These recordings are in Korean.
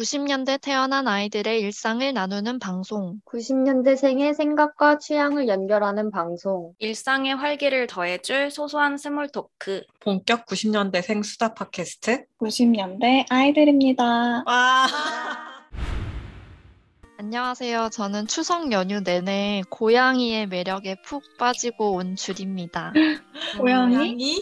90년대 태어난 아이들의 일상을 나누는 방송. 90년대생의 생각과 취향을 연결하는 방송. 일상의 활기를 더해줄 소소한 small talk. 본격 90년대생 수다 팟캐스트. 90년대 아이들입니다. 와. 안녕하세요. 저는 추석 연휴 내내 고양이의 매력에 푹 빠지고 온 줄입니다. 고양이?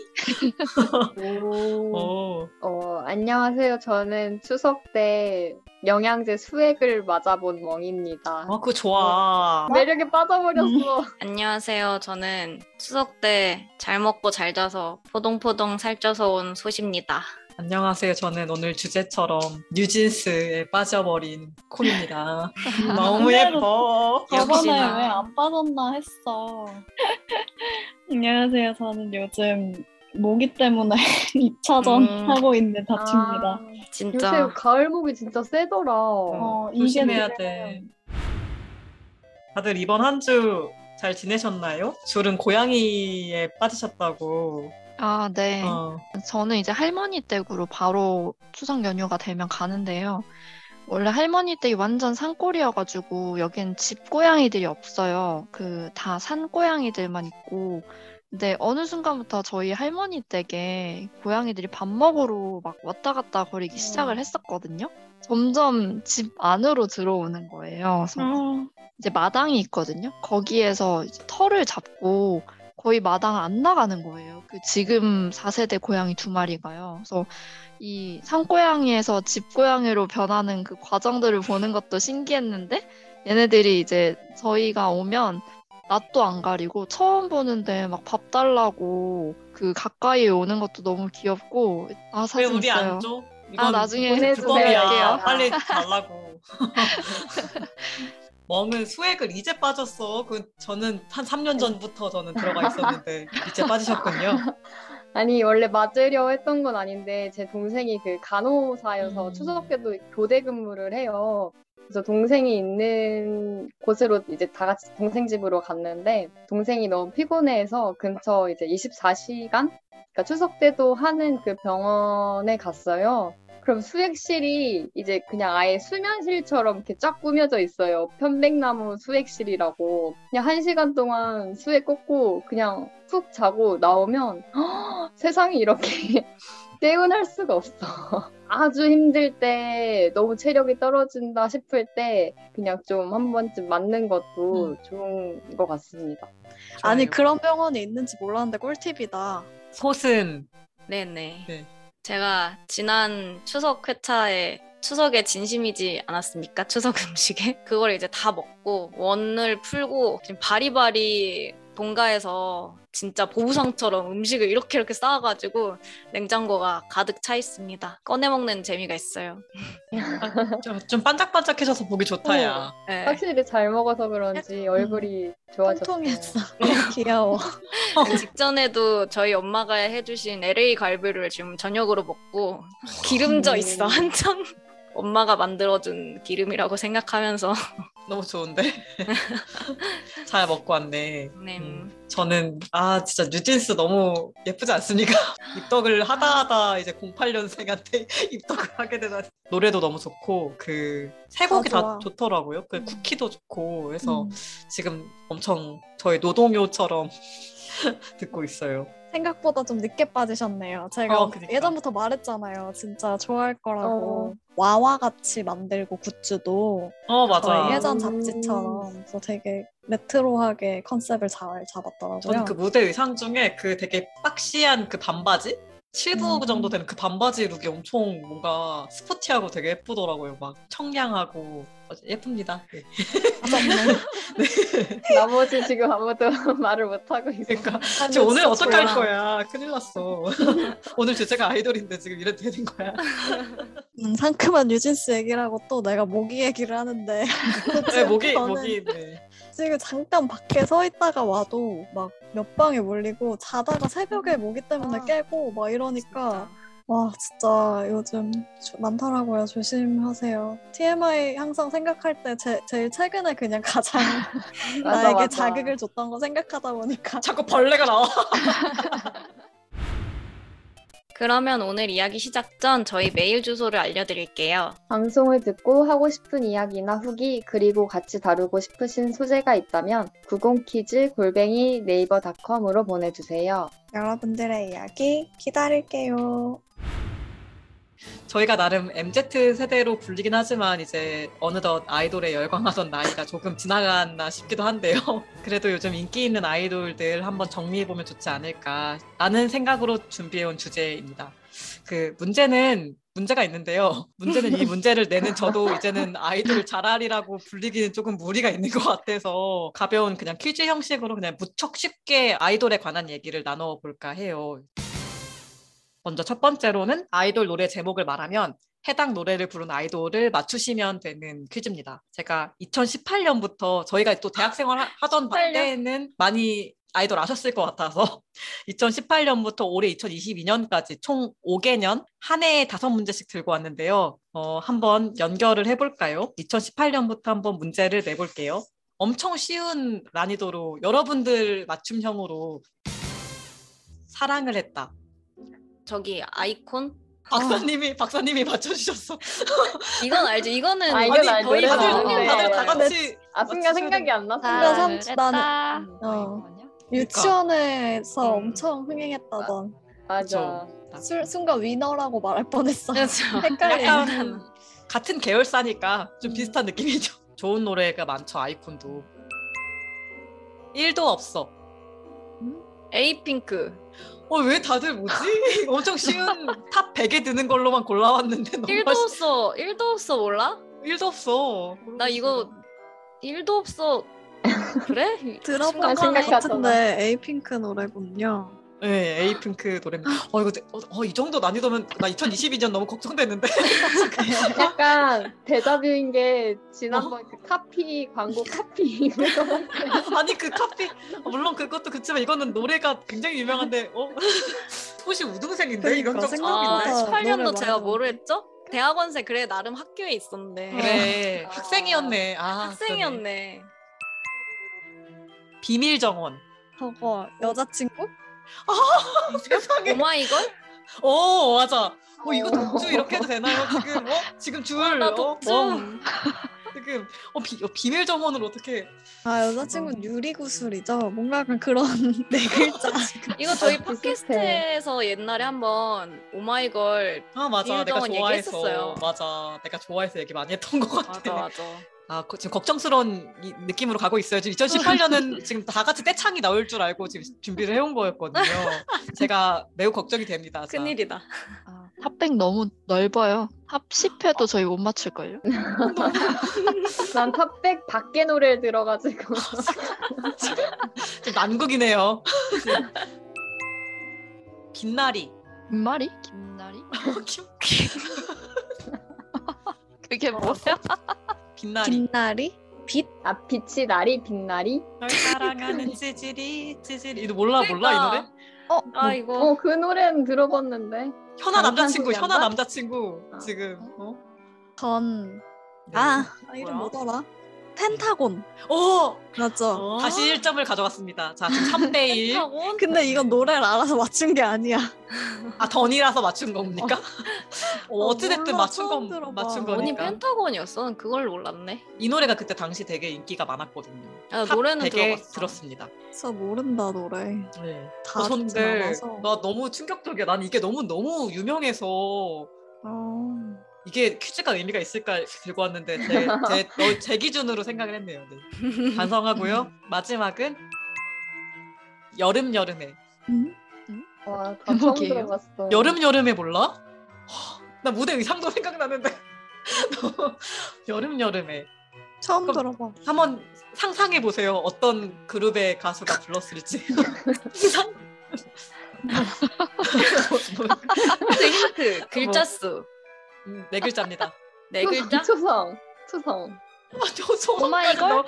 오. 오. 어, 안녕하세요. 저는 추석 때 영양제 수액을 맞아본 멍입니다. 어, 그거 좋아. 매력에 빠져버렸어. 안녕하세요. 저는 추석 때 잘 먹고 잘 자서 포동포동 살쪄서 온 소십니다. 안녕하세요. 저는 오늘 주제처럼 뉴진스에 빠져버린 콜입니다. 너무 예뻐. 저번에. 왜 안 빠졌나 했어. 안녕하세요. 저는 요즘 모기 때문에 2차전 음. 하고 있는 다치입니다. 진짜 요새 가을목이 진짜 세더라. 어, 이게 조심해야 돼. 다들 이번 한 주 잘 지내셨나요? 줄은 고양이에 빠지셨다고. 아, 네. 어. 저는 이제 할머니 댁으로 바로 추석 연휴가 되면 가는데요. 원래 할머니 댁이 완전 산골이어가지고 여긴 집 고양이들이 없어요. 그 다 산 고양이들만 있고. 근데 어느 순간부터 저희 할머니 댁에 고양이들이 밥 먹으러 막 왔다 갔다 거리기 시작을 했었거든요. 점점 집 안으로 들어오는 거예요. 그래서 어, 이제 마당이 있거든요. 거기에서 이제 털을 잡고 거의 마당 안 나가는 거예요. 그 지금 4세대 고양이 두 마리가요. 그래서 이 산고양이에서 집고양이로 변하는 그 과정들을 보는 것도 신기했는데 얘네들이 이제 저희가 오면 낯도 안 가리고 처음 보는데 막 밥 달라고 그 가까이 오는 것도 너무 귀엽고 아왜 사진 우리 있어요. 안 줘? 아, 나중에. 불법이야. 빨리 달라고. 멍은 수액을 이제 빠졌어. 그 저는 한 3년 전부터 저는 들어가 있었는데 이제 빠지셨군요. 아니 원래 맞으려 했던 건 아닌데 제 동생이 그 간호사여서 음. 추석 때도 교대 근무를 해요. 그래서 동생이 있는 곳으로 이제 다 같이 동생 집으로 갔는데 동생이 너무 피곤해서 근처 이제 24시간 그러니까 추석 때도 하는 그 병원에 갔어요. 그럼 수액실이 이제 그냥 아예 수면실처럼 이렇게 쫙 꾸며져 있어요. 편백나무 수액실이라고. 그냥 한 시간 동안 수액 꽂고 그냥 푹 자고 나오면 헉, 세상이 이렇게 깨운할 수가 없어. 아주 힘들 때 너무 체력이 떨어진다 싶을 때 그냥 좀 한 번쯤 맞는 것도 좋은 것 같습니다. 아니. 그런 병원이 있는지 몰랐는데 꿀팁이다. 솥은 네네. 네. 제가 지난 추석 회차에 추석에 진심이지 않았습니까? 추석 음식에 그걸 이제 다 먹고 원을 풀고 지금 바리바리 본가에서 진짜 보부상처럼 음식을 이렇게 이렇게 쌓아가지고 냉장고가 가득 차 있습니다. 꺼내 먹는 재미가 있어요. 좀, 좀 반짝반짝해져서 보기 좋다야. 네. 확실히 잘 먹어서 그런지 얼굴이 좋아졌어요. 통통했어. 귀여워. 그 직전에도 저희 엄마가 해주신 LA 갈비를 지금 저녁으로 먹고 기름져 있어 음. 한참 엄마가 만들어준 기름이라고 생각하면서 너무 좋은데? 잘 먹고 왔네. 네. 음, 저는 아 진짜 뉴진스 너무 예쁘지 않습니까? 입덕을 하다 하다 이제 08년생한테 입덕을 하게 되다 노래도 너무 좋고 그 세 곡이 다. 좋더라고요. 그 음. 쿠키도 좋고 해서 음. 지금 엄청 저의 노동요처럼 듣고 있어요. 생각보다 좀 늦게 빠지셨네요. 제가 어, 그니까. 예전부터 말했잖아요. 진짜 좋아할 거라고. 어. 와와 같이 만들고 굿즈도 어 맞아. 예전 음. 잡지처럼 그래서 되게 레트로하게 컨셉을 잘 잡았더라고요. 저는 그 무대 의상 중에 그 되게 박시한 그 반바지? 7부 음. 정도 되는 그 반바지 룩이 엄청 뭔가 스포티하고 되게 예쁘더라고요. 막 청량하고 예쁩니다. 네. 나머지 지금 아무도 말을 못 하고 있어. 그러니까 지금 오늘 진짜 어떻게 할. 거야? 큰일 났어. 오늘 주제가 아이돌인데 지금 이래도 되는 거야? 음, 상큼한 뉴진스 얘기라고 또 내가 모기 얘기를 하는데 네, 저는 목이 네. 지금 잠깐 밖에 서 있다가 와도 막 몇 방에 몰리고 자다가 새벽에 모기 때문에 아, 깨고 막 이러니까 와 진짜 요즘 조- 많더라고요 조심하세요 TMI 항상 생각할 때 제, 제일 최근에 그냥 가장 맞아, 나에게 맞아. 자극을 줬던 거 생각하다 보니까 자꾸 벌레가 나와. 그러면 오늘 이야기 시작 전 저희 메일 주소를 알려드릴게요. 방송을 듣고 하고 싶은 이야기나 후기 그리고 같이 다루고 싶으신 소재가 있다면 90키즈 골뱅이 네이버닷컴으로 보내주세요. 여러분들의 이야기 기다릴게요. 저희가 나름 MZ 세대로 불리긴 하지만 이제 어느덧 아이돌에 열광하던 나이가 조금 지나갔나 싶기도 한데요. 그래도 요즘 인기 있는 아이돌들 한번 정리해 보면 좋지 않을까 라는 생각으로 준비해 온 주제입니다. 그 문제는 문제가 있는데요. 문제는 이 문제를 내는 저도 이제는 아이돌 자랄이라고 불리기는 조금 무리가 있는 것 같아서 가벼운 그냥 퀴즈 형식으로 그냥 무척 쉽게 아이돌에 관한 얘기를 나눠볼까 해요. 먼저 첫 번째로는 아이돌 노래 제목을 말하면 해당 노래를 부른 아이돌을 맞추시면 되는 퀴즈입니다. 제가 2018년부터 저희가 또 대학생활 하- 하던 18년? 때는 많이 아이돌 아셨을 것 같아서 2018년부터 올해 2022년까지 총 5개년 한 해에 다섯 문제씩 들고 왔는데요. 어, 한번 연결을 해볼까요? 2018년부터 한번 문제를 내볼게요. 엄청 쉬운 난이도로 여러분들 맞춤형으로 사랑을 했다. 저기 아이콘? 박사님이 박사님이 맞춰주셨어. 이건 알죠. 이거는 아, 이건 알죠. 거의 다들 네. 다들 다 네. 같이 아 순간 생각이 안 났어. 나 삼-. 나는- 어. 유치원에서 음. 엄청 흥행했다던 맞아. 그쵸. 술, 순간 위너라고 말할 뻔했어. 그렇죠. 헷갈리네. 약간 같은 계열사니까 좀 음. 비슷한 느낌이죠. 좋은 노래가 많죠 아이콘도. 1도 없어. 에이핑크. 어 왜 다들 뭐지? 엄청 쉬운 top 100에 드는 걸로만 골라왔는데 너무 1도 없어. 1도 없어 몰라? 1도 없어. 나 이거 1도 없어. 그래? 들어본 아, 것 생각하잖아. 같은데 에이핑크 노래군요. 네, 에이핑크 노래입니다. 어 이거 어, 어, 이 정도 난이도면 나 2022년 너무 걱정되는데. 약간 데자뷰인 게 지난번 그 카피 광고 카피 아니 그 카피 물론 그것도 그렇지만 이거는 노래가 굉장히 유명한데 어 소시 우등생인데 이건 그러니까 좀 아, 생각보다 처음인데. 노래 18년도 제가 뭐를 했죠? 대학원생 그래 나름 학교에 있었는데 그래 아. 학생이었네. 아 그러네. 학생이었네. 비밀 정원. 저거 여자친구? 세상에. 오마이걸? 어 맞아. 어 이거 독주 이렇게 해도 되나요? 지금 어 지금 줄. 나 어, 독주. 어, 지금 어, 비, 어 비밀 정원을 어떻게? 아 여자친구는 유리 구슬이죠. 뭔가 약간 그런 네 글자. 이거 저희 비슷해. 팟캐스트에서 옛날에 한번 오마이걸 아 맞아 비밀 내가 정원 좋아해서 얘기했었어요. 맞아 내가 좋아해서 얘기 많이 했던 것 같아. 맞아 맞아. 아, 거- 지금 걱정스러운 이- 느낌으로 가고 있어요. 지금 2018년은 지금 다 같이 떼창이 나올 줄 알고 지금 준비를 해온 거였거든요. 제가 매우 걱정이 됩니다. 자. 큰일이다. 아, top백 너무 넓어요. top 10 해도 저희 못 맞출걸요? 난 top백 밖에 노래를 들어가지고 좀 난국이네요. 빛나리. 김말이? 김나리? 김- 그게 뭐야? 빛나리. 김나리? 빛? 아 빛이 나리 빛나리 널 사랑하는 찌질이 찌질이. 이거 몰라 몰라 이 노래? 그러니까. 어? 아 이거 어 그 노래는 들어봤는데 현아 남자친구? 현아 남자친구 아. 지금. 어? 전. 네. 아, 아 이름? 뭐더라? 펜타곤. 오! 맞죠? 어? 다시 1점을 가져갔습니다. 자, 지금 3대 1. 펜타곤? 근데 이건 노래를 알아서 맞춘 게 아니야. 아, 던이라서 맞춘 겁니까? 어, 어찌됐든 몰라, 맞춘 처음 건 들어봐. 맞춘 언니 거니까. 펜타곤이었어? 난 그걸 몰랐네. 이 노래가 그때 당시 되게 인기가 많았거든요. 아, 탑 노래는 100에 들어봤어. 들었습니다. 진짜 모른다 노래. 네. 다 어, 듣진 근데 않아서. 나 너무 충격적이야. 난 이게 너무 너무 유명해서 어. 이게 퀴즈가 의미가 있을까 들고 왔는데 제, 제, 너- 제 기준으로 생각을 했네요. 네. 반성하고요. 마지막은 여름 여름에 음? 와다 처음 제목이에요? 들어봤어 여름 여름해 몰라? 허, 나 무대 의상도 생각나는데 여름 여름해 처음 들어봐. 한번 상상해 보세요. 어떤 그룹의 가수가 불렀을지. 상상. 힌트 힌트 글자 수. 음, 네 글자입니다. 네 글자? 초성 초성 아, 저 소망까지 오마이걸?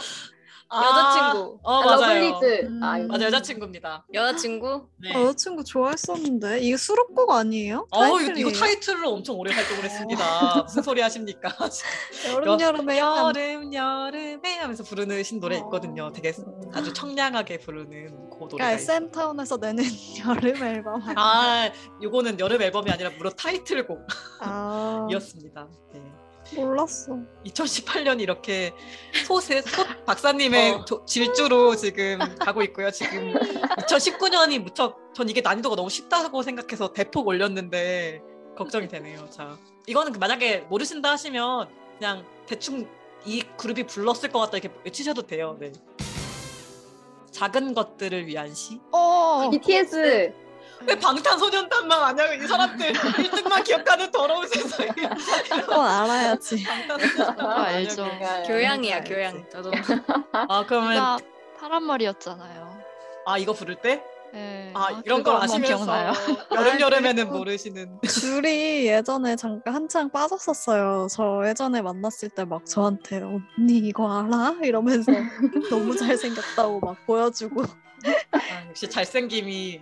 넣어- 여자친구. 어 아, 맞아요. 러블리즈. 음. 아, 맞아 여자친구입니다. 여자친구? 네. 어, 여자친구 좋아했었는데 이게 수록곡 아니에요? 어 이거, 이거 타이틀로 엄청 오래 활동을 했습니다. 무슨 소리 하십니까? 여름 여름에 약간 여름 여름에 하면서 부르는 신 노래 있거든요. 되게 아주 청량하게 부르는 그 노래가 그러니까 있어요. 샘타운에서 내는 여름 앨범? 아, 요거는 여름 앨범이 아니라 무려 타이틀곡이었습니다. 아, 네. 몰랐어. 2018년 이렇게 소세 소 박사님의 어. 조- 질주로 지금 가고 있고요. 지금 2019년이 무척 전 이게 난이도가 너무 쉽다고 생각해서 대폭 올렸는데 걱정이 되네요. 자, 이거는 그 만약에 모르신다 하시면 그냥 대충 이 그룹이 불렀을 것 같다 이렇게 외치셔도 돼요. 네. 작은 것들을 위한 시? 어, BTS. 왜 방탄소년단만 아냐고 이 사람들 1등만 기억하는 더러운 세상에 그건 알아야지. 방탄소년단만 그거 알죠. 교양이야. 교양. 저도 아 그러면 제가 파란 머리였잖아요. 아 이거 부를 때? 네. 아, 이런 걸 한번 아시면서 기억나요? 여름 여름에는 모르시는 줄이 예전에 잠깐 한창 빠졌었어요. 저 예전에 만났을 때 막 저한테 언니 이거 알아? 이러면서 너무 잘생겼다고 막 보여주고 아, 역시 잘생김이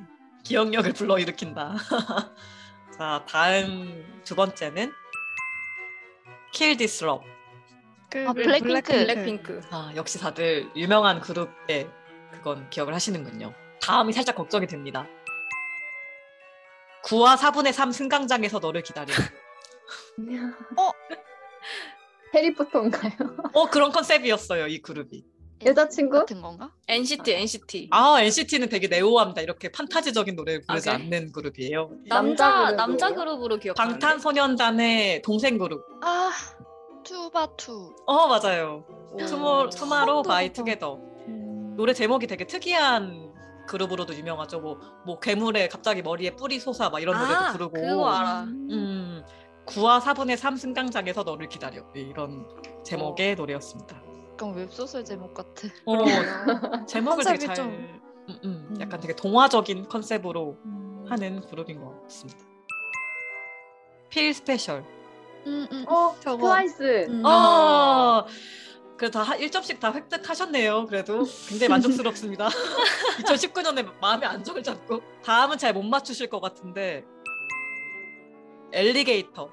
기억력을 불러일으킨다. 자 다음 두 번째는 Kill This Love. 그 아, 블랙핑크. 블랙핑크. 아 역시 다들 유명한 그룹의 그건 기억을 하시는군요. 다음이 살짝 걱정이 됩니다. 9와 4분의 3 승강장에서 너를 기다려. 해리포터인가요? 어 그런 컨셉이었어요 이 그룹이. 여자친구? 같은 건가? NCT NCT. 아 NCT는 되게 네오합니다. 이렇게 판타지적인 노래를 부르지 아, 그래? 않는 그룹이에요. 남자 남자? 그룹으로 기억하는데. 방탄소년단의 동생 그룹. 아, 투바투. 어 맞아요. 오. 투모 투모로우 또 바이. 투게더. 음, 노래 제목이 되게 특이한 그룹으로도 유명하죠. 뭐, 뭐 괴물에 갑자기 머리에 뿔이 솟아 막 이런 노래도 아, 부르고. 그거 알아. 음, 9와 4분의 3 승강장에서 너를 기다려. 네, 이런 제목의 노래였습니다. 약간 웹소설 제목 같아. 어, 제목을 되게 잘, 좀- 음, 음, 음. 약간 되게 동화적인 컨셉으로 음. 하는 그룹인 것 같습니다. Feel Special. 음, 음. 어, 저거. 트와이스. 음. 어, 그다 1점씩 다 획득하셨네요. 그래도 굉장히 만족스럽습니다. 2019년에 마음의 안정을 잡고 다음은 잘 못 맞추실 것 같은데 Alligator.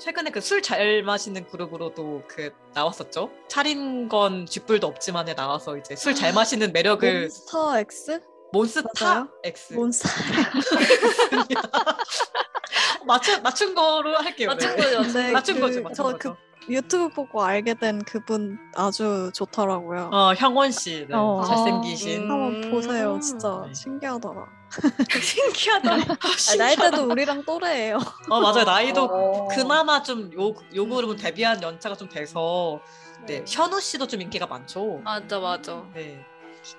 최근에 그 술 잘 마시는 그룹으로도 그 나왔었죠. 차린 건 쥐뿔도 없지만에 나와서 이제 술 잘 마시는 매력을 몬스타 X? 몬스타? X 몬스터 맞춘 맞춘 거로 할게요. 맞춘 네. 거죠. 네, 맞춘 그- 거죠. 맞춘 저 거죠. 그 유튜브 보고 알게 된 그분 아주 좋더라고요. 어 형원 씨 네, 어. 잘생기신 음. 한번 보세요. 진짜 네. 신기하더라. 신기하다. 아, 나이대도 우리랑 또래예요. 어 맞아요 나이도 어. 그나마 좀 요 요 그룹은 데뷔한 연차가 좀 돼서 네 현우 씨도 좀 인기가 많죠. 맞아 맞아. 네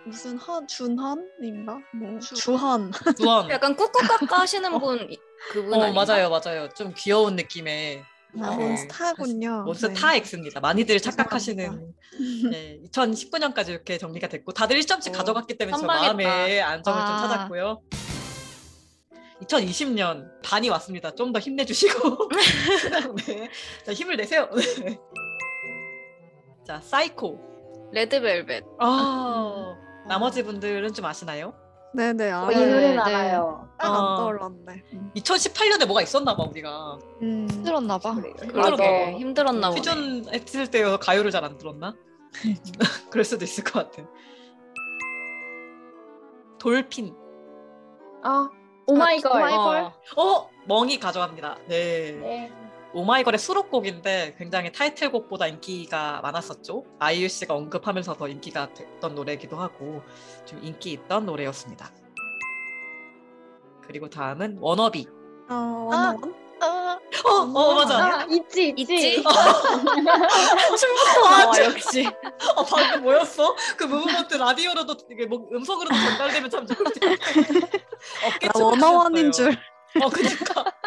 무슨 한 준한인가? 뭐 주- 주한. 주원. 약간 꾹꾹 하시는 분 이- 그분 어 아닌가? 맞아요 맞아요 좀 귀여운 느낌의 아, 네. 몬스타군요. 몬스타 X입니다. 많이들 착각하시는. 네, 2019년까지 이렇게 정리가 됐고 다들 1점씩 어, 가져갔기 때문에 저 선방했다. 마음의 안정을 좀 아. 찾았고요. 2020년 반이 왔습니다. 좀 더 힘내주시고 네. 자, 힘을 내세요. 네. 자 사이코. 레드벨벳. 아 나머지 분들은 좀 아시나요? 네네 어, 알아요. 이 노래는 네. 알아요. 딱안 어. 떠올랐네. 음. 2018년에 뭐가 있었나 봐 우리가 음. 힘들었나 봐. 그러게 힘들었나 보네. 취준 했을 때 가요를 잘 안 들었나? 그럴 수도 있을 것 같아. Dolphin. 아, 오마이걸. 오마이걸. 어, 어 멍이 가져갑니다. 네. 네. 오마이걸의 수록곡인데 굉장히 타이틀곡보다 인기가 많았었죠. 아이유 씨가 언급하면서 더 인기가 됐던 노래이기도 하고 좀 인기 있던 노래였습니다. 그리고 다음은 워너비. 어, 워너원? 아, 어, 어 맞아. 아, 있지, 있지. 있지? 아, 아, 저- 역시. 어, 방금 뭐였어? 그 movement 라디오로도 이게 뭐 음성으로도 전달되면 참 좋을 텐데. 어깨 나 춤을 원어원인 하셨어요. 줄. 어, 그니까.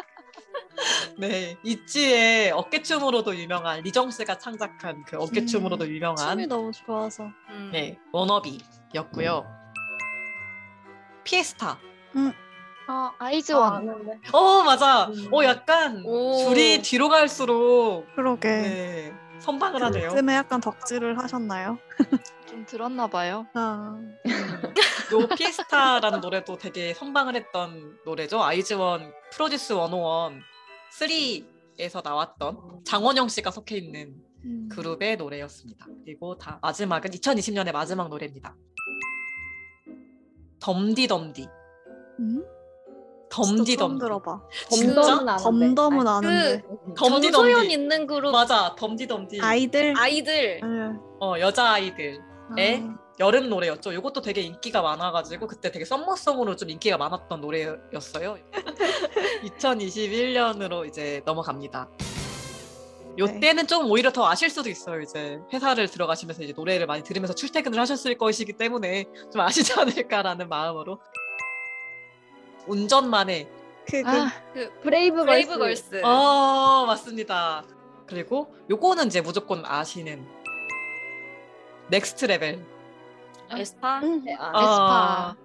네, 있지의 어깨춤으로도 유명한 리정 씨가 창작한 그 어깨춤으로도 춤이 유명한 너무 좋아서. 음. 네 워너비였고요. 피에스타. 아, 아, 아이즈원. 아는데. 어 맞아. 음. 어 약간 오. 줄이 뒤로 갈수록 그러게. 네, 선방을 하네요. 요즘에 약간 덕질을 하셨나요? 좀 들었나 봐요. 아, 요 피에스타라는 노래도 되게 선방을 했던 노래죠. 아이즈원 프로듀스 101 3에서 나왔던 장원영 씨가 속해 있는 음. 그룹의 노래였습니다. 그리고 다 마지막은 2020년의 마지막 노래입니다. 덤디덤디. 음? 덤디덤디. 처음 들어봐. 진짜? 덤덤은 아는데. 덤덤은 그 아는데. 덤디덤디. 정소연 있는 그룹 맞아, 덤디덤디. 아이들. 아이들 네. 어, 여자 아이들. 에? 아, 여름 노래였죠. 이것도 되게 인기가 많아가지고 그때 되게 summer song으로 좀 인기가 많았던 노래였어요. 2021년으로 이제 넘어갑니다. 요 네. 때는 좀 오히려 더 아실 수도 있어요. 이제 회사를 들어가시면서 이제 노래를 많이 들으면서 출퇴근을 하셨을 것이기 때문에 좀 아시지 않을까라는 마음으로 운전만해 그, 그 아, 브레이브, 브레이브 걸스. 걸스 어 맞습니다. 그리고 요거는 이제 무조건 아시는 Next Level. 에스파 음. 네, 아, 아. 다들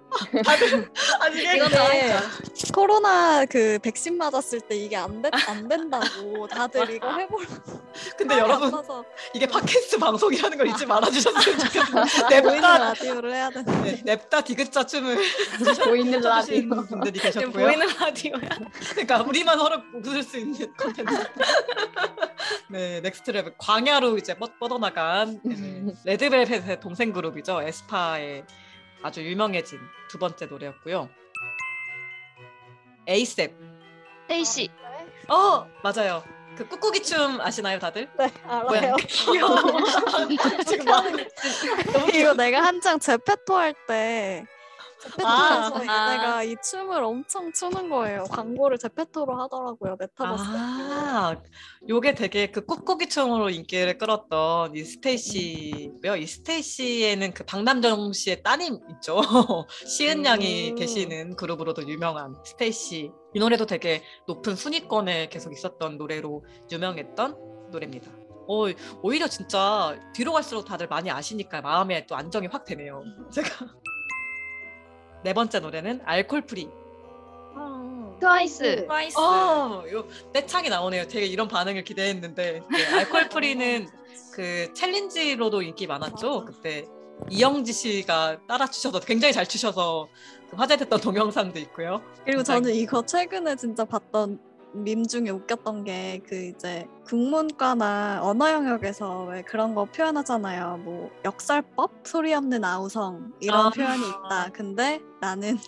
아니 이게 이게 코로나 그 백신 맞았을 때 이게 안, 된, 안 된다고 다들 이거 해보려고 근데 여러분 서 이게 팟캐스트 방송이라는 걸 잊지 말아주셨으면 좋겠어요. 보이는 냅다 라디오를 해야 되는데 네, 냅다 디귿자 춤을 보이는 라디오. 분들이 계셨고요. 보이는 라디오야 그러니까 우리만 서로 웃을 수 있는 컨텐츠. 네, Next Level 광야로 이제 뻗, 뻗어나간 네, 레드벨벳의 동생 그룹이죠. 에스파의 아주 유명해진 두 번째 노래였고요. ASAP. 스테이씨. 어 맞아요. 그 꾹꾹이 춤 아시나요, 다들? 네 알아요 귀여워. 지금 막 이거 내가 한창 제페토 할때 아, 제페토에서 아. 내가 이 춤을 엄청 추는 거예요 광고를 제페토로 하더라고요 메타버스 아, 요게 되게 그 꾹꾹이 춤으로 인기를 끌었던 이 스테이씨고요. 이 스테이씨에는 그 박남정 씨의 따님 있죠. 시은 양이 음. 계시는 그룹으로도 유명한 스테이씨. 이 노래도 되게 높은 순위권에 계속 있었던 노래로 유명했던 노래입니다. 어, 오히려 진짜 뒤로 갈수록 다들 많이 아시니까 마음에 또 안정이 확 되네요. 제가. 네 번째 노래는 Alcohol-Free. 아, 트와이스. 트와이스 어, 요 떼창이 나오네요. 되게 이런 반응을 기대했는데 네, Alcohol-Free는 그 challenge로도 인기 많았죠. 그때 이영지 씨가 따라 추셔서 굉장히 잘 추셔서 그 화제됐던 동영상도 있고요. 그리고 굉장히- 저는 이거 최근에 진짜 봤던 밈 중에 웃겼던 게 그 이제 국문과나 언어 영역에서 왜 그런 거 표현하잖아요. 뭐 역설법, 소리 없는 아우성 이런 아. 표현이 있다. 근데 나는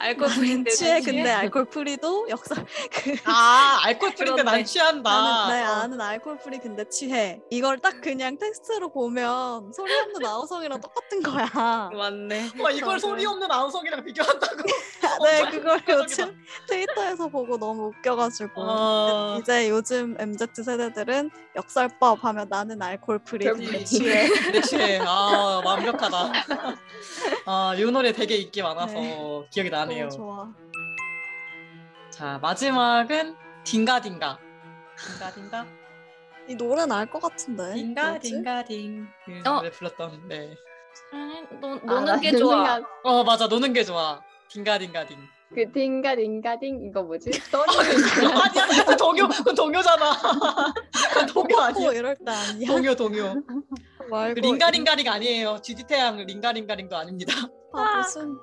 alcohol 나는 free인데 취해 근데 alcohol free도 역설 그아 alcohol free인데 난. 취한다. 나는 네, 어. 아는 alcohol free 근데 취해. 이걸 딱 그냥 텍스트로 보면 소리 없는 아우성이랑 똑같은 거야. 맞네 와, 이걸 맞아요. 소리 없는 아우성이랑 비교한다고? 네, 그걸. 요즘 트위터에서 보고 너무 웃겨가지고 어. 이제 요즘 MZ 세대들은 역설법 하면 나는 alcohol free 근데 취해. 내 취해. 아 완벽하다. 아, 이 노래 되게 인기 많아서 네. 기억 이 나네요. 너무 좋아. 자 마지막은 딩가딩가. 딩가딩가. 이 노래는 알 것 같은데. 딩가 뭐지? 딩가 딩. 그 어. 노래 불렀던 네. 노, 아, 노는 나게그 좋아 순간 어 맞아 노는 게 좋아. 딩가 딩가 딩. 그 딩가 딩가 딩 이거 뭐지? 써니 아니야 그건 동요 그건 동요잖아. 그건 동요 코 아니야. 이럴 때 아니야. 동요 동요. 말고 그 링가링가링 아니에요. GD 태양 링가링가링도 아닙니다. 아, 무슨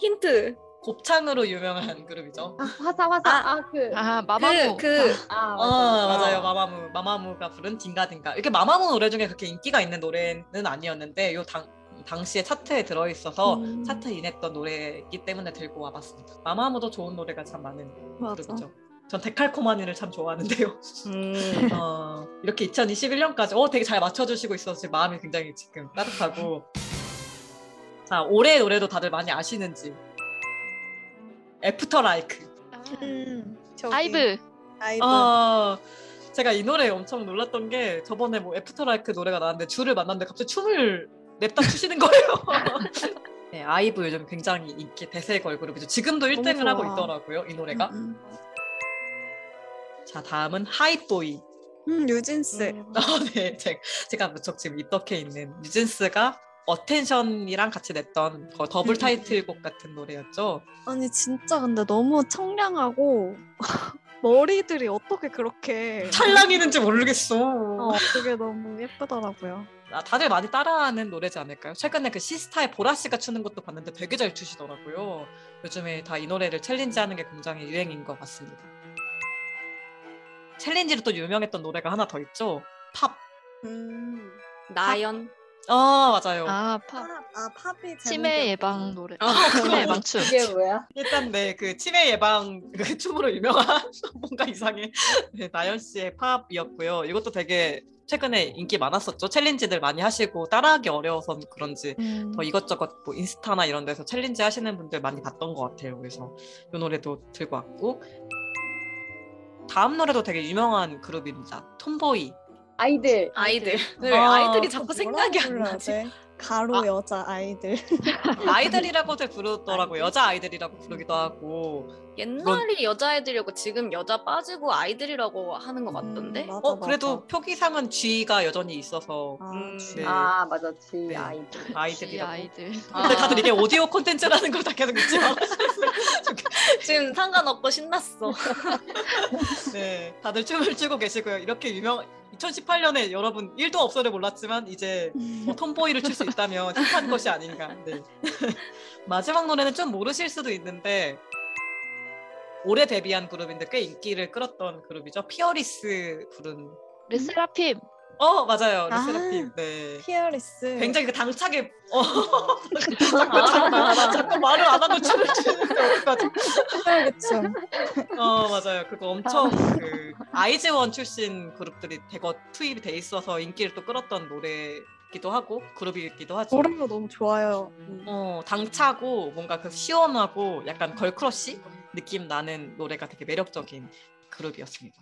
힌트 곱창으로 유명한 그룹이죠. 아, 화사 화사 아. 아 그 아, 마마무. 그, 그 아, 어 맞아. 맞아요 마마무 마마무가 부른 딩가딩가 이렇게 마마무 노래 중에 그렇게 인기가 있는 노래는 아니었는데 요 당, 당시에 차트에 들어있어서 음. 차트 인했던 노래이기 때문에 들고 와봤습니다 마마무도 좋은 노래가 참 많은 맞아. 그룹이죠 전 데칼코마니를 참 좋아하는데요 음, 어, 이렇게 2021년까지 어 되게 잘 맞춰주시고 있어서 지금 마음이 굉장히 지금 따뜻하고 자 올해 노래도 다들 많이 아시는지 After LIKE 음, 저기. 아이브. 아이브. 아, 제가 이 노래에 엄청 놀랐던 게 저번에 뭐 After LIKE 노래가 나왔는데 줄을 만났는데 갑자기 춤을 냅다 추시는 거예요. 네, 아이브 요즘 굉장히 인기 대세 걸그룹이죠. 지금도 1등을 좋아. 하고 있더라고요, 이 노래가. 음, 자, 다음은 Hype Boy. 음. 음, 뉴진스. 아, 네, 제, 제가 무척 지금 입덕해 있는 뉴진스가 Attention이랑 같이 냈던 거 더블 타이틀곡 같은 노래였죠. 아니 진짜 근데 너무 청량하고 머리들이 어떻게 그렇게 찰랑이는지 모르겠어. 어, 그게 너무 예쁘더라고요. 아, 다들 많이 따라하는 노래지 않을까요? 최근에 그 시스타의 보라 씨가 추는 것도 봤는데 되게 잘 추시더라고요. 요즘에 다 이 노래를 챌린지하는 게 굉장히 유행인 것 같습니다. 챌린지로 또 유명했던 노래가 하나 더 있죠. 팝. 음. 나연. 아 맞아요. 아, Pop. Pop, 아 Pop이 치매. 예방 노래. 어. 치매 예방 춤. 이게 뭐야? 일단 네 그 치매 예방 그 춤으로 유명한 뭔가 이상해 네, 나연 씨의 Pop이었고요. 이것도 되게 최근에 인기 많았었죠. 챌린지들 많이 하시고 따라하기 어려워서 그런지 음. 더 이것저것 뭐 인스타나 이런 데서 챌린지 하시는 분들 많이 봤던 것 같아요. 그래서 이 노래도 들고 왔고 다음 노래도 되게 유명한 그룹입니다. 톰보이. 아이들. 아이들. 왜 아, 아이들이 자꾸 생각이 안 나지? 돼? 가로 여자 아이들. 아이들이라고들 부르더라고요. 여자 아이들이라고 부르기도 하고. 옛날이 여자애들이고 지금 여자 빠지고 아이들이라고 하는 것 같던데. 음, 맞아, 어 그래도 맞아. 표기상은 G가 여전히 있어서 아, 음, 네. 아 맞아, 지 네. 아이들. 이 아이들이라고. 아이들. 근데 다들 이게 오디오 콘텐츠라는 걸 다 계속 잊지 마. 지금 상관없고 신났어. 네, 다들 춤을 추고 계시고요. 이렇게 유명 2018년에 여러분 1도 없어를 몰랐지만 이제 뭐 Tomboy를 출 수 있다면 힙한 것이 아닌가. 네. 마지막 노래는 좀 모르실 수도 있는데 올해 데뷔한 그룹인데 꽤 인기를 끌었던 그룹이죠. Fearless 부른. 르세라핌. 어 맞아요, 아. 르세라핌. 네. Fearless. 굉장히 그 당차게 어 자꾸, 자꾸, 자꾸 말을 안 하고 춤을 추는데 어떡하지? 어 맞아요. 그거 엄청 그 아이즈원 출신 그룹들이 대거 투입이 돼 있어서 인기를 또 끌었던 노래기도 하고 그룹이기도 하죠. 노래가 너무 좋아요. 음. 어 당차고 뭔가 그 시원하고 약간 걸크러쉬 느낌 나는 노래가 되게 매력적인 그룹이었습니다.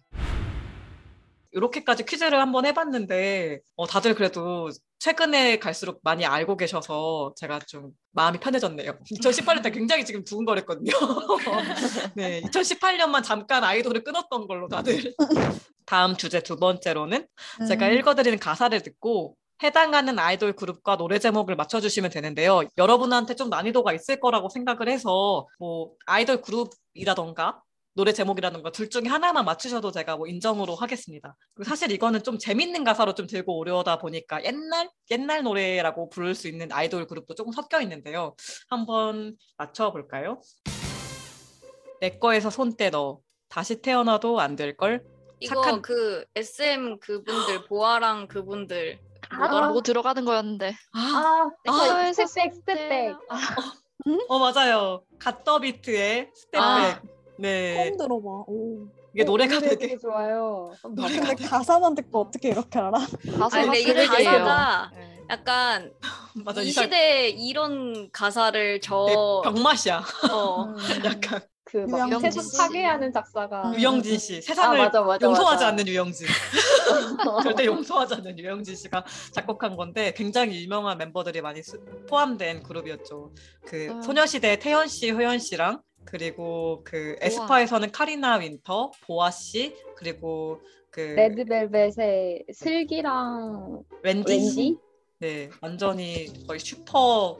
이렇게까지 퀴즈를 한번 해봤는데 어, 다들 그래도 최근에 갈수록 많이 알고 계셔서 제가 좀 마음이 편해졌네요. 2018년 때 굉장히 지금 두근거렸거든요. 네, 2018년만 잠깐 아이돌을 끊었던 걸로 다들. 다음 주제 두 번째로는 제가 음. 읽어드리는 가사를 듣고 해당하는 아이돌 그룹과 노래 제목을 맞춰주시면 되는데요. 여러분한테 좀 난이도가 있을 거라고 생각을 해서 뭐 아이돌 그룹이라던가 노래 제목이라던가 둘 중에 하나만 맞추셔도 제가 뭐 인정으로 하겠습니다. 사실 이거는 좀 재밌는 가사로 좀 들고 오려다 보니까 옛날 옛날 노래라고 부를 수 있는 아이돌 그룹도 조금 섞여 있는데요. 한번 맞춰볼까요? 내 거에서 손떼 너 다시 태어나도 안 될 걸. 이거 착한- 그 SM 그분들 보아랑 그분들 뭐더라? 뭐 들어가는 거였는데. 아, 아, 아, Step Back, Step Back. 아, 어 맞아요. 갓더비트의 Step Back. 아. 네, 처음 들어봐. 오. 이게 노래가 노래 되게 되게 좋아요. 노래가 근데 가사만 듣고 어떻게 이렇게 알아? 가사가 아니 근데 이게 쓰레기예요. 가사가 네. 약간 맞아 이 이상 시대 에 이런 가사를 저 되게 병맛이야. 어, 음. 약간 그 막 유영진 세상 씨. 파괴하는 작사가. 유영진 씨아 세상을 맞아 맞아. 용서하지 맞아. 않는 유영진. 절대 용서하지 않는 유영진 씨가 작곡한 건데 굉장히 유명한 멤버들이 많이 수- 포함된 그룹이었죠. 그 음. 소녀시대 태연 씨, 효연 씨랑 그리고 그. 에스파에서는 카리나 윈터, 보아 씨 그리고 그 레드벨벳의 슬기랑 웬디 웬디? 네, 완전히 거의 슈퍼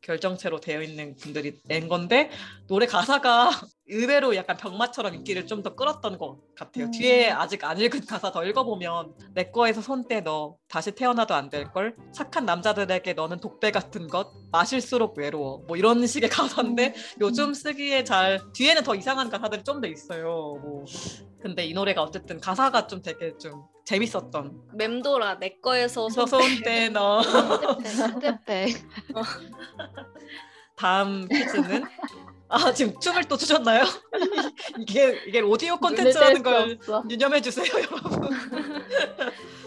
결정체로 되어 있는 분들이 낸 건데 노래 가사가 의외로 약간 병맛처럼 인기를 좀 더 끌었던 것 같아요. 음. 뒤에 아직 안 읽은 가사 더 읽어보면 내 거에서 손떼 너 다시 태어나도 안 될 걸 착한 남자들에게 너는 독배 같은 것 마실수록 외로워 뭐 이런 식의 가사인데 요즘 쓰기에 잘 뒤에는 더 이상한 가사들이 좀 더 있어요. 뭐 근데 이 노래가 어쨌든 가사가 좀 되게 좀 재밌었던 맴돌아 내 거에서 손 손떼 너 Step Back. 다음 퀴즈는 아 지금 춤을 또 추셨나요? 이게 이게 오디오 콘텐츠라는 걸 유념해 주세요, 여러분.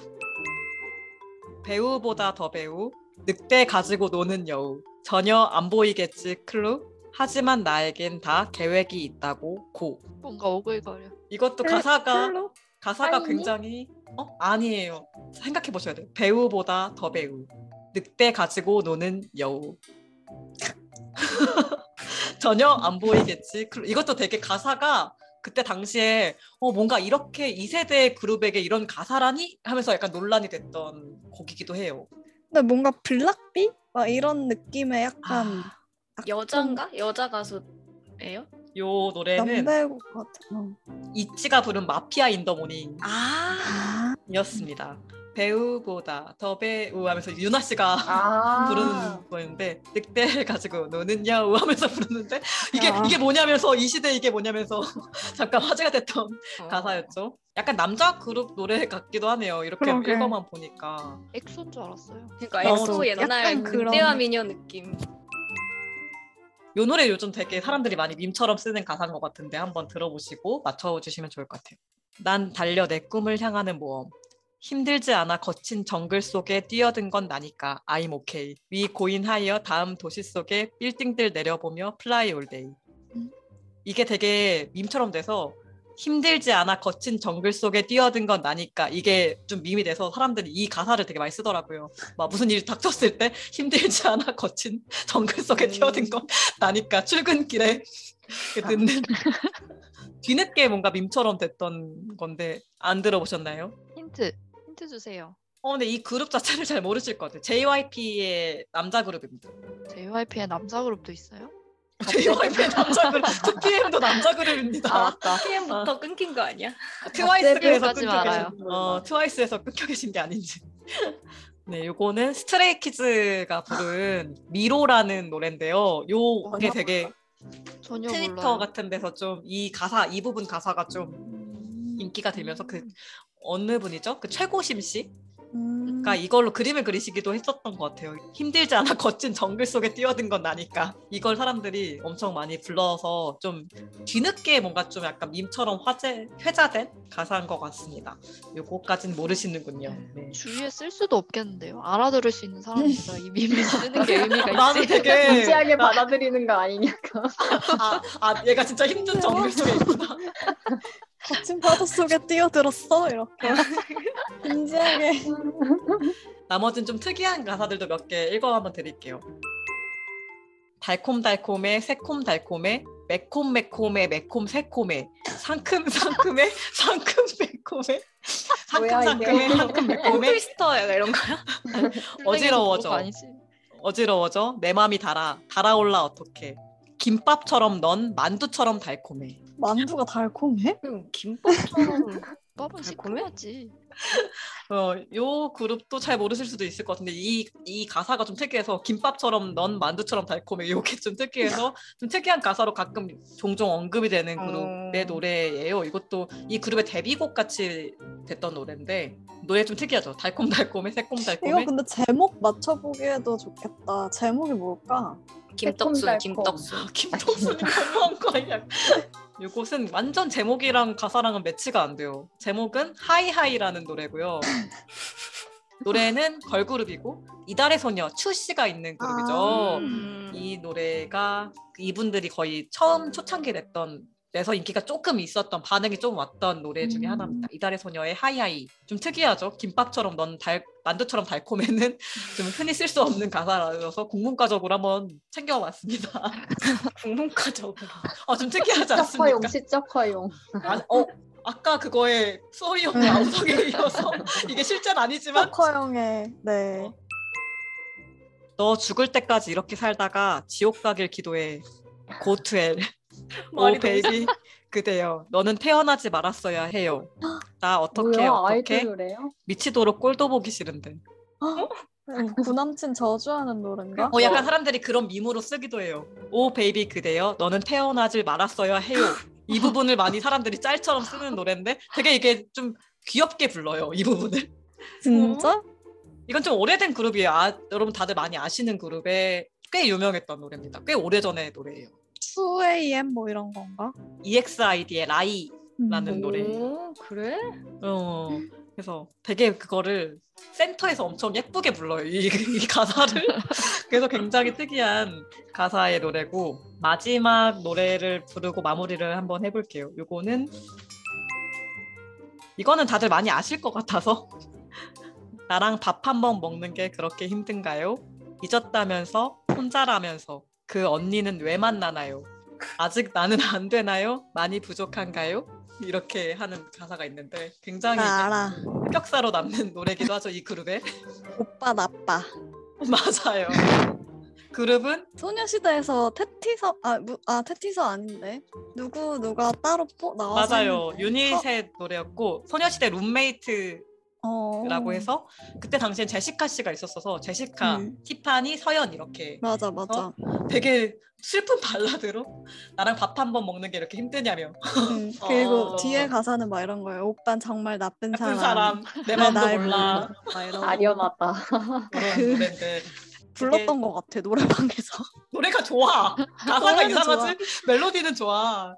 배우보다 더 배우, 늑대 가지고 노는 여우. 전혀 안 보이겠지 클루. 하지만 나에겐 다 계획이 있다고 고. 뭔가 오글거려. 이것도 가사가 클로? 가사가 아니니? 굉장히 어 아니에요. 생각해 보셔야 돼요. 배우보다 더 배우. 늑대 가지고 노는 여우. 전혀 안 보이겠지. 이것도 되게 가사가 그때 당시에 어 뭔가 이렇게 이 세대 그룹에게 이런 가사라니 하면서 약간 논란이 됐던 곡이기도 해요. 근데 뭔가 블락비? 막 이런 느낌의 약간 아, 여자인가? 여자 가수예요? 요 노래는. 어. 있지가 부른 Mafia In the morning 아, 이었습니다. 배우보다 더 배우 하면서 유나 씨가 아. 부르는 거였는데 늑대를 가지고 노는 여우 하면서 부르는데 이게 아. 이게 뭐냐면서 이 시대 이게 뭐냐면서 잠깐 화제가 됐던 어. 가사였죠. 약간 남자 그룹 노래 같기도 하네요. 이렇게 그러게. 읽어만 보니까 엑소인 줄 알았어요. 그러니까 어, 엑소 옛날 그런- 늑대와 미녀 느낌. 요 노래 요즘 되게 사람들이 많이 밈처럼 쓰는 가사인 것 같은데 한번 들어보시고 맞춰주시면 좋을 것 같아요. 난 달려 내 꿈을 향하는 모험. 힘들지 않아 거친 정글 속에 뛰어든 건 나니까 I'm okay. We goin' higher 다음 도시 속에 빌딩들 내려보며 fly all day. 이게 되게 밈처럼 돼서 힘들지 않아 거친 정글 속에 뛰어든 건 나니까 이게 좀 밈이 돼서 사람들이 이 가사를 되게 많이 쓰더라고요. 막 무슨 일이 닥쳤을 때 힘들지 않아 거친 정글 속에 뛰어든 건 나니까 출근길에 그 듣는 뒤늦게 뭔가 밈처럼 됐던 건데 안 들어보셨나요? 힌트 힌트 주세요. 어 근데 이 그룹 자체를 잘 모르실 것 같아요. JYP의 남자 그룹입니다. JYP의 남자 그룹도 있어요? JYP의 남자 그룹, 2PM도 남자 그룹입니다. 아, 맞다. PM부터 끊긴 거 아니야? 트와이스에서 기억하지 끊겨 말아요. 계신 어 트와이스에서 끊겨 계신 게 아닌지. 네, 요거는 스트레이 키즈가 부른 미로라는 노래인데요. 요게? 되게 트위터 몰라요. 같은 데서 좀 이 가사 이 부분 가사가 좀 인기가 들면서 그 어느 분이죠? 그 최고심 씨? 음. 그러니까 이걸로 그림을 그리시기도 했었던 것 같아요. 힘들지 않아 거친 정글 속에 뛰어든 건 나니까 이걸 사람들이 엄청 많이 불러서 좀 뒤늦게 뭔가 좀 약간 밈처럼 화제 회자된 가사인 것 같습니다. 요거까진 모르시는군요. 네. 주위에 쓸 수도 없겠는데요. 알아들을 수 있는 사람이서 이 밈을 쓰는 게 의미가 나는 있지. 되게 진지하게 나- 받아들이는 거 아니냐고. 아, 아 얘가 진짜 힘든 정글 속에 있구나. 거친 파도 속에 뛰어들었어 이렇게 진지하게 나머지는 좀 특이한 가사들도 몇 개 읽어 한번 드릴게요. 달콤달콤해 새콤달콤해 매콤매콤해 매콤 새콤해 상큼상큼해 상큼매콤해 상큼상큼해. 상큼매콤해 트위스터 약간 이런 거야? 어지러워져. 어지러워져 내 맘이 달아 달아올라 어떡해 김밥처럼 넌 만두처럼 달콤해 만두가 달콤해? 음, 김밥처럼 밥은 달콤해? 시큼하지. 어, 요 그룹도 잘 모르실 수도 있을 것 같은데 이, 이 가사가 좀 특이해서 김밥처럼 넌 만두처럼 달콤해 요게 좀 특이해서 좀 특이한 가사로 가끔 종종 언급이 되는 그룹의 어. 노래예요. 이것도 이 그룹의 데뷔곡 같이 됐던 노래인데 노래 좀 특이하죠. 달콤달콤해 새콤달콤해 이거 근데 제목 맞춰보기에도 좋겠다 제목이 뭘까? 김떡순. 김떡순. 김동순이 너무한 거 아니야? 이곳은 완전 제목이랑 가사랑은 매치가 안 돼요. 제목은 하이하이라는 노래고요. 노래는 걸그룹이고 이달의 소녀 추 씨가 있는 그룹이죠. 아. 음. 이 노래가 이분들이 거의 처음 초창기 냈던 내서 인기가 조금 있었던 반응이 좀 왔던 노래 중에 음. 하나입니다. 이달의 소녀의 하이하이 좀 특이하죠. 김밥처럼 넌 달, 만두처럼 달콤해는 좀 흔히 쓸 수 없는 가사라서 국문과적으로 한번 챙겨봤습니다. 국문과적으로. 어, 좀 특이하지 시적화용, 않습니까? 시적화용. 아, 어, 아까 그거에 수호이형 아우성에 이어서 이게 실제는 아니지만 스토커형의 네 어. 너 죽을 때까지 이렇게 살다가 지옥 가길 기도해. Go to hell. Oh baby 그대여. 너는 태어나지 말았어야 해요. 나 어떻게 뭐야, 어떻게 아이돌 노래요? 미치도록 꼴도 보기 싫은데. 구남친 저주하는 노래인가? 어 약간 사람들이 그런 밈으로 쓰기도 해요. Oh baby 그대여. 너는 태어나질 말았어야 해요. 이 부분을 많이 사람들이 짤처럼 쓰는 노래인데 되게 이게 좀 귀엽게 불러요. 이 부분을. 진짜? 이건 좀 오래된 그룹이에요. 아, 여러분 다들 많이 아시는 그룹에 꽤 유명했던 노래입니다. 꽤 오래전의 노래예요. 2AM 뭐 이런 건가? EXID의 L.I.E 라는 음. 노래. 오, 그래? 어, 그래서 되게 그거를 센터에서 엄청 예쁘게 불러요. 이, 이 가사를. 그래서 굉장히 특이한 가사의 노래고 마지막 노래를 부르고 마무리를 한번 해볼게요. 요거는 이거는 다들 많이 아실 것 같아서 나랑 밥 한 번 먹는 게 그렇게 힘든가요? 잊었다면서 혼자라면서 그 언니는 왜 만나나요? 아직 나는 안 되나요? 많이 부족한가요? 이렇게 하는 가사가 있는데 굉장히 나 알아. 흑역사로 남는 노래기도 하죠 이 그룹에 오빠 나빠. 맞아요 그룹은 소녀시대에서 테티서 아, 무, 아 테티서 아닌데 누구 누가 따로 뽀 나와서 맞아요. 했는데. 유닛의 노래였고 소녀시대 룸메이트 어, 라고 해서 그때 당시엔 제시카 씨가 있었어서 제시카, 음. 티파니, 서현 이렇게 맞아 맞아. 되게 슬픈 발라드로 나랑 밥 한 번 먹는 게 이렇게 힘드냐며. 음, 그리고 어. 뒤에 가사는 막 이런 거예요 오빤 정말 나쁜 나쁜 사람, 사람. 내왜 맘도 날 몰라. 거 아련하다. 그런 그- 노래인데. 불렀던 것 같아 노래방에서. 노래가 좋아. 가사가 이상하지? 멜로디는 좋아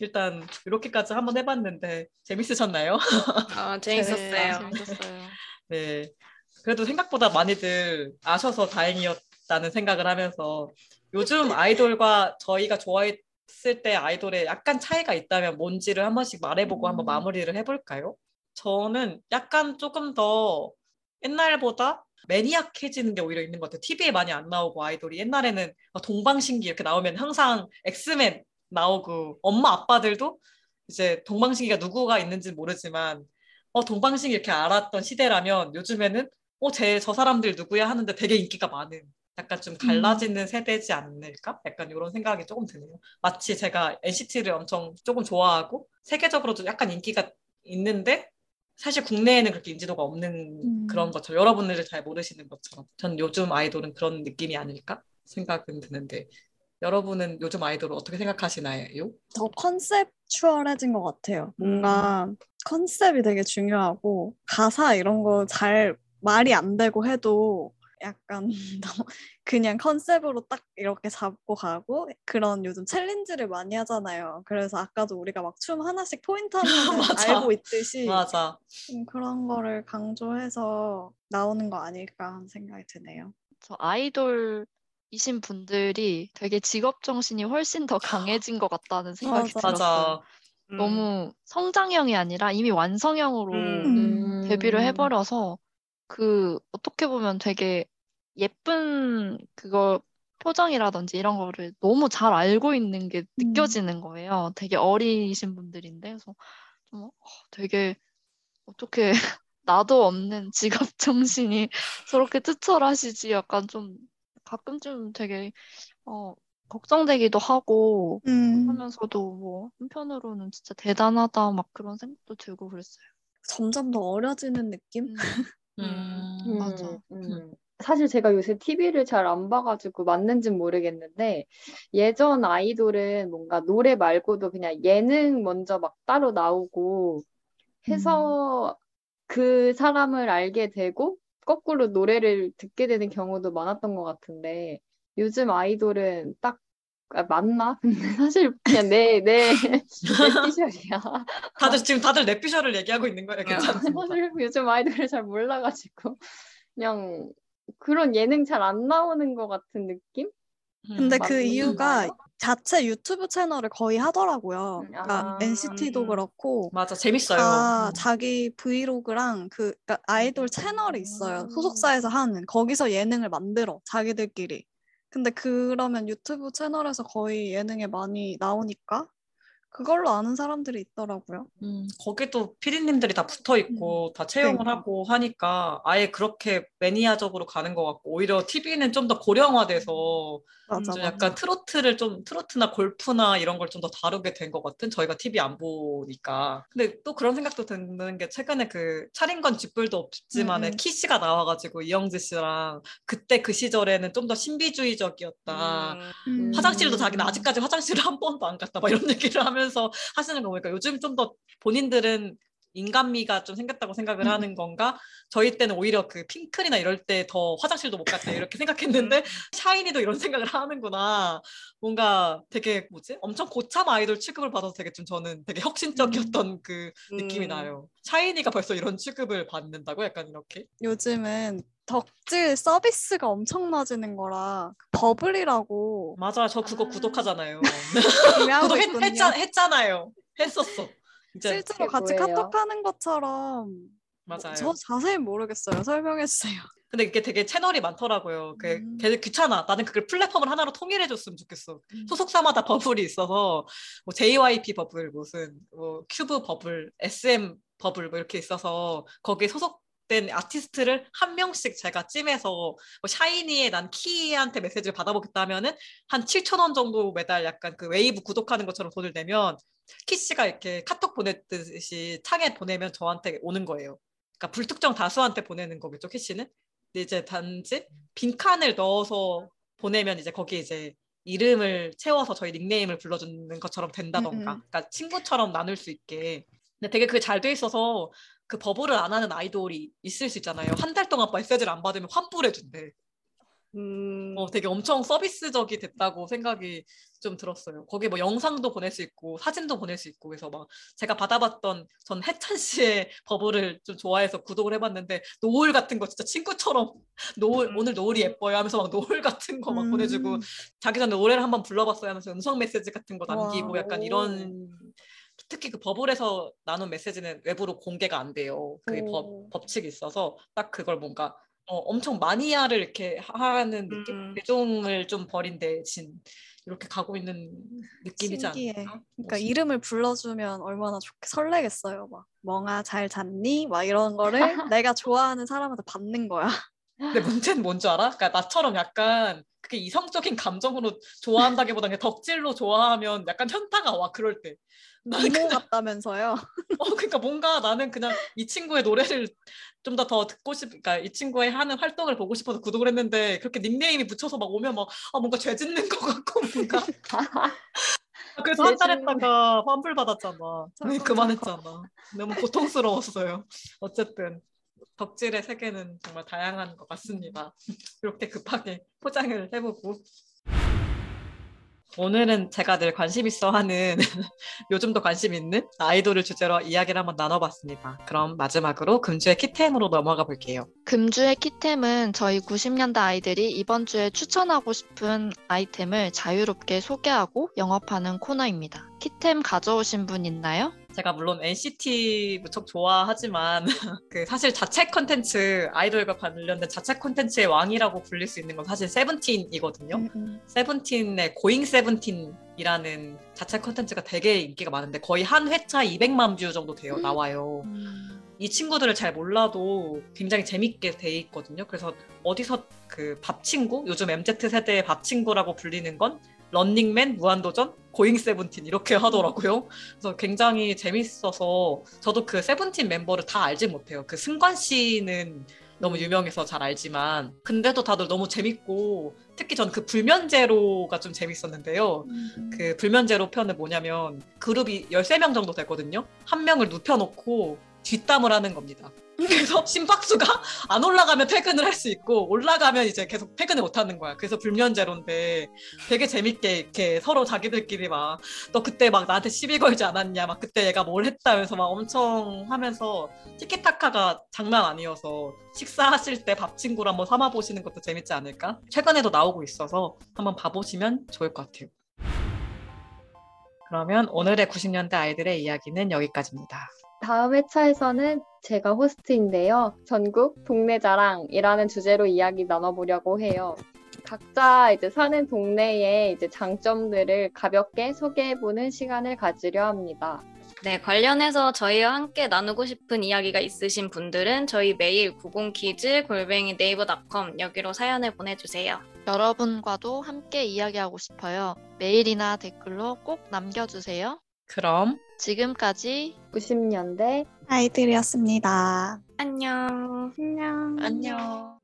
일단 이렇게까지 한번 해봤는데 재밌으셨나요? 어, 재밌었어요. 재밌었어요. 네 그래도 생각보다 많이들 아셔서 다행이었다는 생각을 하면서 요즘 아이돌과 저희가 좋아했을 때 아이돌에 약간 차이가 있다면 뭔지를 한 번씩 말해보고 한번 음. 마무리를 해볼까요? 저는 약간 조금 더 옛날보다 매니악해지는 게 오히려 있는 것 같아요. TV에 많이 안 나오고 아이돌이 옛날에는 막 동방신기 이렇게 나오면 항상 엑스맨 나오고 엄마 아빠들도 이제 동방신기가 누구가 있는지 모르지만 어 동방신기 이렇게 알았던 시대라면 요즘에는 어제 저 사람들 누구야 하는데 되게 인기가 많은 약간 좀 갈라지는 세대지 않을까? 약간 이런 생각이 조금 드네요. 마치 제가 NCT를 엄청 조금 좋아하고 세계적으로도 약간 인기가 있는데 사실 국내에는 그렇게 인지도가 없는 음. 그런 것처럼 여러분들을 잘 모르시는 것처럼 전 요즘 아이돌은 그런 느낌이 아닐까 생각은 드는데 여러분은 요즘 아이돌을 어떻게 생각하시나요? 더 컨셉추얼해진 것 같아요. 뭔가 음. 컨셉이 되게 중요하고 가사 이런 거 잘 말이 안 되고 해도 약간 너무 그냥 컨셉으로 딱 이렇게 잡고 가고 그런 요즘 챌린지를 많이 하잖아요. 그래서 아까도 우리가 막 춤 하나씩 포인트 맞아. 알고 있듯이 맞아. 좀 그런 거를 강조해서 나오는 거 아닐까 하는 생각이 드네요. 저 아이돌 이신 분들이 되게 직업 정신이 훨씬 더 강해진 것 같다는 생각이 맞아. 들었어요. 맞아. 음. 너무 성장형이 아니라 이미 완성형으로 음. 데뷔를 해버려서 그 어떻게 보면 되게 예쁜 그거 표정이라든지 이런 거를 너무 잘 알고 있는 게 음. 느껴지는 거예요. 되게 어리신 분들인데 그래서 좀 어, 되게 어떻게 나도 없는 직업 정신이 저렇게 투철하시지 약간 좀 가끔쯤 되게 어 걱정되기도 하고 음, 하면서도 뭐 한편으로는 진짜 대단하다 막 그런 생각도 들고 그랬어요. 점점 더 어려지는 느낌? 음. 음. 맞아. 음. 사실 제가 요새 TV를 잘 안 봐가지고 맞는진 모르겠는데 예전 아이돌은 뭔가 노래 말고도 그냥 예능 먼저 막 따로 나오고 해서 그 사람을 알게 되고 거꾸로 노래를 듣게 되는 경우도 많았던 것 같은데 요즘 아이돌은 딱 아, 맞나? 근데 사실 그냥 내, 내, 내 피셜이야. 다들 지금 다들 랩피셜을 얘기하고 있는 거예요. 괜찮습니다. 사실 요즘 아이돌을 잘 몰라가지고 그냥 그런 예능 잘 안 나오는 것 같은 느낌? 근데 음. 그 맞는 이유가 건가요? 자체 유튜브 채널을 거의 하더라고요. 음, 그러니까 아. NCT도 그렇고 맞아 재밌어요. 다 음. 자기 브이로그랑 그 그러니까 아이돌 채널이 있어요. 소속사에서 하는 거기서 예능을 만들어 자기들끼리. 근데 그러면 유튜브 채널에서 거의 예능에 많이 나오니까 그걸로 아는 사람들이 있더라고요. 음, 거기도 피디님들이 다 붙어 있고 다 채용을 그러니까. 하고 하니까 아예 그렇게 매니아적으로 가는 것 같고 오히려 TV는 좀 더 고령화돼서 맞아, 좀 맞아. 약간 트로트를 좀 트로트나 골프나 이런 걸 좀 더 다루게 된 것 같은 저희가 TV 안 보니까 근데 또 그런 생각도 드는 게 최근에 그 차린 건 쥐뿔도 없지만에 음, 음. 키 씨가 나와가지고 이영지 씨랑 그때 그 시절에는 좀 더 신비주의적이었다 음. 화장실도 자기는 아직까지 화장실을 한 번도 안 갔다 막 이런 얘기를 하면 서 하시는 거 보니까 요즘 좀 더 본인들은 인간미가 좀 생겼다고 생각을 음. 하는 건가? 저희 때는 오히려 그 핑클이나 이럴 때 더 화장실도 못 갔다 이렇게 생각했는데 샤이니도 이런 생각을 하는구나. 뭔가 되게 뭐지? 엄청 고참 아이돌 취급을 받아서 되게 좀 저는 되게 혁신적이었던 그 느낌이 음. 나요. 샤이니가 벌써 이런 취급을 받는다고 약간 이렇게. 요즘은 덕질 서비스가 엄청나지는 거라 그 버블이라고 맞아, 저 그거 아. 구독하잖아요. 구매하고 구독 있거든요. 했, 했, 했잖아요. 했었어. 이제 실제로 같이 뭐예요? 카톡하는 것처럼 맞아요. 저 자세히 모르겠어요. 설명해 주세요. 근데 이게 되게 채널이 많더라고요. 그 음. 걔들 귀찮아. 나는 그걸 플랫폼을 하나로 통일해 줬으면 좋겠어. 음. 소속사마다 버블이 있어서 뭐 JYP 버블 무슨 뭐 큐브 버블, SM 버블 뭐 이렇게 있어서 거기에 소속 된 아티스트를 한 명씩 제가 찜해서 뭐 샤이니의 난 키한테 메시지를 받아보겠다 하면은 한 7천 원 정도 매달 약간 그 웨이브 구독하는 것처럼 돈을 내면 키 씨가 이렇게 카톡 보냈듯이 창에 보내면 저한테 오는 거예요. 그러니까 불특정 다수한테 보내는 거겠죠, 키 씨는. 근데 이제 단지 빈칸을 넣어서 보내면 이제 거기 이제 이름을 채워서 저희 닉네임을 불러주는 것처럼 된다던가, 음, 음. 그러니까 친구처럼 나눌 수 있게. 근데 되게 그게 잘 돼 있어서 그 버블을 안 하는 아이돌이 있을 수 있잖아요. 한 달 동안 메시지를 안 받으면 환불해준대. 음, 어, 되게 엄청 서비스적이 됐다고 생각이 좀 들었어요. 거기 뭐 영상도 보낼 수 있고 사진도 보낼 수 있고 그래서 막 제가 받아봤던 전 해찬 씨의 버블을 좀 좋아해서 구독을 해봤는데 노을 같은 거 진짜 친구처럼 노을 오늘 노을이 예뻐요 하면서 막 노을 같은 거막 음. 보내주고 자기 전에 노래를 한번 불러봤어요 하면서 음성 메시지 같은 거 남기고 와. 약간 이런 특히 그 버블에서 나눈 메시지는 외부로 공개가 안 돼요. 그게 오. 법, 법칙이 있어서 딱 그걸 뭔가 어, 엄청 마니아를 이렇게 하는 느낌? 음. 대중을 좀 버린 대신 이렇게 가고 있는 느낌이지 신기해. 않을까? 그러니까 멋있- 이름을 불러주면 얼마나 좋게 설레겠어요. 막 멍아 잘 잤니? 막 이런 거를 내가 좋아하는 사람한테 받는 거야. 근데 문제는 뭔 줄 알아? 그러니까 나처럼 약간 그게 이성적인 감정으로 좋아한다기보다 그냥 덕질로 좋아하면 약간 현타가 와 그럴 때. 나는 이모 그냥, 같다면서요. 어, 그러니까 뭔가 나는 그냥 이 친구의 노래를 좀 더 더 듣고 싶, 그러니까 이 친구의 하는 활동을 보고 싶어서 구독을 했는데 그렇게 닉네임이 붙여서 막 오면 막 아 뭔가 죄 짓는 것 같고 뭔가 그래서 한달죄 짓는 했다가 환불 받았잖아. 네, 그만했잖아. 너무 고통스러웠어요. 어쨌든 덕질의 세계는 정말 다양한 것 같습니다. 이렇게 급하게 포장을 해보고 오늘은 제가 늘 관심 있어 하는 요즘도 관심 있는 아이돌을 주제로 이야기를 한번 나눠봤습니다. 그럼 마지막으로 금주의 키템으로 넘어가 볼게요. 금주의 키템은 저희 90년대 아이들이 이번 주에 추천하고 싶은 아이템을 자유롭게 소개하고 영업하는 코너입니다. 키템 가져오신 분 있나요? 제가 물론 NCT 무척 좋아하지만 그 사실 자체 콘텐츠 아이돌과 관련된 자체 콘텐츠의 왕이라고 불릴 수 있는 건 사실 세븐틴이거든요. 음, 음. 세븐틴의 Going 세븐틴이라는 자체 콘텐츠가 되게 인기가 많은데 거의 한 회차 200만 view 정도 돼요 나와요. 음. 이 친구들을 잘 몰라도 굉장히 재밌게 돼 있거든요. 그래서 어디서 그 밥 친구 요즘 MZ 세대의 밥 친구라고 불리는 건 런닝맨, 무한도전, 고잉 세븐틴 이렇게 하더라고요. 그래서 굉장히 재밌어서 저도 그 세븐틴 멤버를 다 알지 못해요. 그 승관 씨는 너무 유명해서 잘 알지만 근데도 다들 너무 재밌고 특히 전 그 불면제로가 좀 재밌었는데요. 음. 그 불면제로 편은 뭐냐면 그룹이 13명 정도 되거든요. 한 명을 눕혀놓고 뒷담을 하는 겁니다. 그래서 심박수가 안 올라가면 퇴근을 할 수 있고 올라가면 이제 계속 퇴근을 못 하는 거야. 그래서 불면제로인데 되게 재밌게 이렇게 서로 자기들끼리 막 너 그때 막 나한테 시비 걸지 않았냐 막 그때 얘가 뭘 했다면서 막 엄청 하면서 티키타카가 장난 아니어서 식사하실 때 밥 친구로 한번 삼아 보시는 것도 재밌지 않을까? 최근에도 나오고 있어서 한번 봐보시면 좋을 것 같아요. 그러면 오늘의 90년대 아이들의 이야기는 여기까지입니다. 다음 회차에서는 제가 호스트인데요. 전국 동네 자랑이라는 주제로 이야기 나눠보려고 해요. 각자 이제 사는 동네의 이제 장점들을 가볍게 소개해보는 시간을 가지려 합니다. 네, 관련해서 저희와 함께 나누고 싶은 이야기가 있으신 분들은 저희 메일 90키즈 골뱅이 네이버닷컴 여기로 사연을 보내주세요. 여러분과도 함께 이야기하고 싶어요. 메일이나 댓글로 꼭 남겨주세요. 그럼 지금까지 90년대 아이들이었습니다. 안녕. 안녕. 안녕.